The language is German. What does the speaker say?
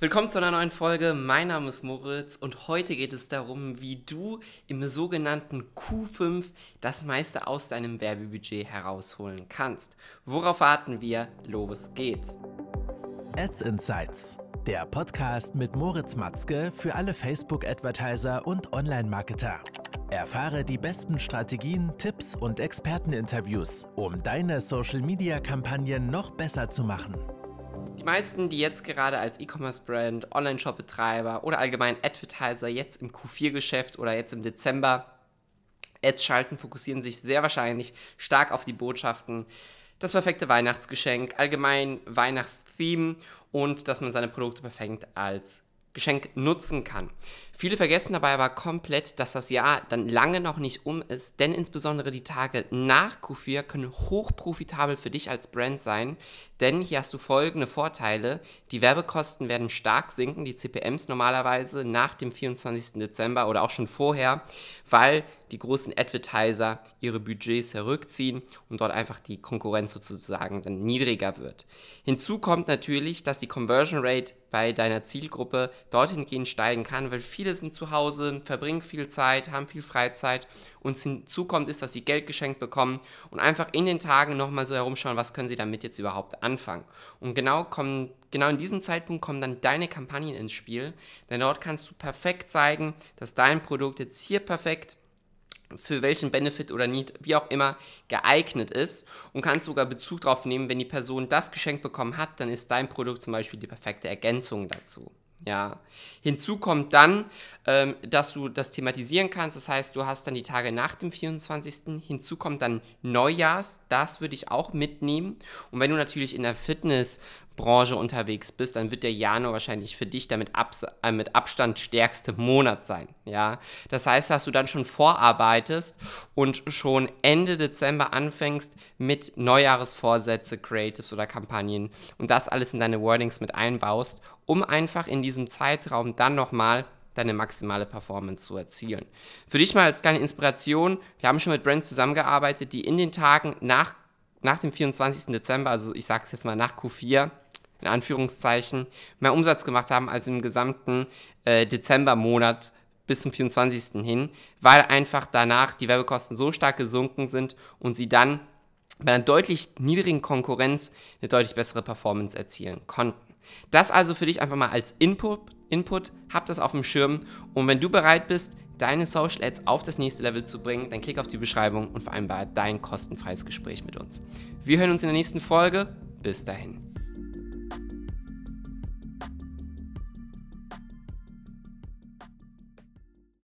Willkommen zu einer neuen Folge. Mein Name ist Moritz und heute geht es darum, wie du im sogenannten Q5 das meiste aus deinem Werbebudget herausholen kannst. Worauf warten wir? Los geht's. Ads Insights, der Podcast mit Moritz Matzke für alle Facebook-Advertiser und Online-Marketer. Erfahre die besten Strategien, Tipps und Experteninterviews, um deine Social-Media-Kampagnen noch besser zu machen. Die meisten, die jetzt gerade als E-Commerce-Brand, Online-Shop-Betreiber oder allgemein Advertiser jetzt im Q4-Geschäft oder jetzt im Dezember Ads schalten, fokussieren sich sehr wahrscheinlich stark auf die Botschaften, das perfekte Weihnachtsgeschenk, allgemein Weihnachtstheme und dass man seine Produkte perfekt als Geschenk nutzen kann. Viele vergessen dabei aber komplett, dass das Jahr dann lange noch nicht um ist, denn insbesondere die Tage nach Q4 können hochprofitabel für dich als Brand sein, denn hier hast du folgende Vorteile. Die Werbekosten werden stark sinken, die CPMs normalerweise nach dem 24. Dezember oder auch schon vorher, weil die großen Advertiser ihre Budgets herückziehen und dort einfach die Konkurrenz sozusagen dann niedriger wird. Hinzu kommt natürlich, dass die Conversion Rate bei deiner Zielgruppe dorthin gehen steigen kann, weil viele sind zu Hause, verbringen viel Zeit, haben viel Freizeit und hinzu kommt ist, dass sie Geld geschenkt bekommen und einfach in den Tagen nochmal so herumschauen, was können sie damit jetzt überhaupt anfangen. Und genau, kommen, genau in diesem Zeitpunkt kommen dann deine Kampagnen ins Spiel, denn dort kannst du perfekt zeigen, dass dein Produkt jetzt hier perfekt für welchen Benefit oder Need, wie auch immer, geeignet ist und kannst sogar Bezug darauf nehmen, wenn die Person das geschenkt bekommen hat, dann ist dein Produkt zum Beispiel die perfekte Ergänzung dazu. Ja. Hinzu kommt dann, ähm, dass du das thematisieren kannst. Das heißt, du hast dann die Tage nach dem 24. Hinzu kommt dann Neujahrs. Das würde ich auch mitnehmen. Und wenn du natürlich in der Fitness Branche unterwegs bist, dann wird der Januar wahrscheinlich für dich damit Abs äh, mit Abstand stärkste Monat sein. Ja? Das heißt, dass du dann schon vorarbeitest und schon Ende Dezember anfängst mit Neujahresvorsätze, Creatives oder Kampagnen und das alles in deine Wordings mit einbaust, um einfach in diesem Zeitraum dann nochmal deine maximale Performance zu erzielen. Für dich mal als kleine Inspiration, wir haben schon mit Brands zusammengearbeitet, die in den Tagen nach, nach dem 24. Dezember, also ich sage es jetzt mal nach Q4, in Anführungszeichen, mehr Umsatz gemacht haben als im gesamten äh, Dezembermonat bis zum 24. hin, weil einfach danach die Werbekosten so stark gesunken sind und sie dann bei einer deutlich niedrigen Konkurrenz eine deutlich bessere Performance erzielen konnten. Das also für dich einfach mal als Input, Input, hab das auf dem Schirm und wenn du bereit bist, deine Social Ads auf das nächste Level zu bringen, dann klick auf die Beschreibung und vereinbare dein kostenfreies Gespräch mit uns. Wir hören uns in der nächsten Folge. Bis dahin.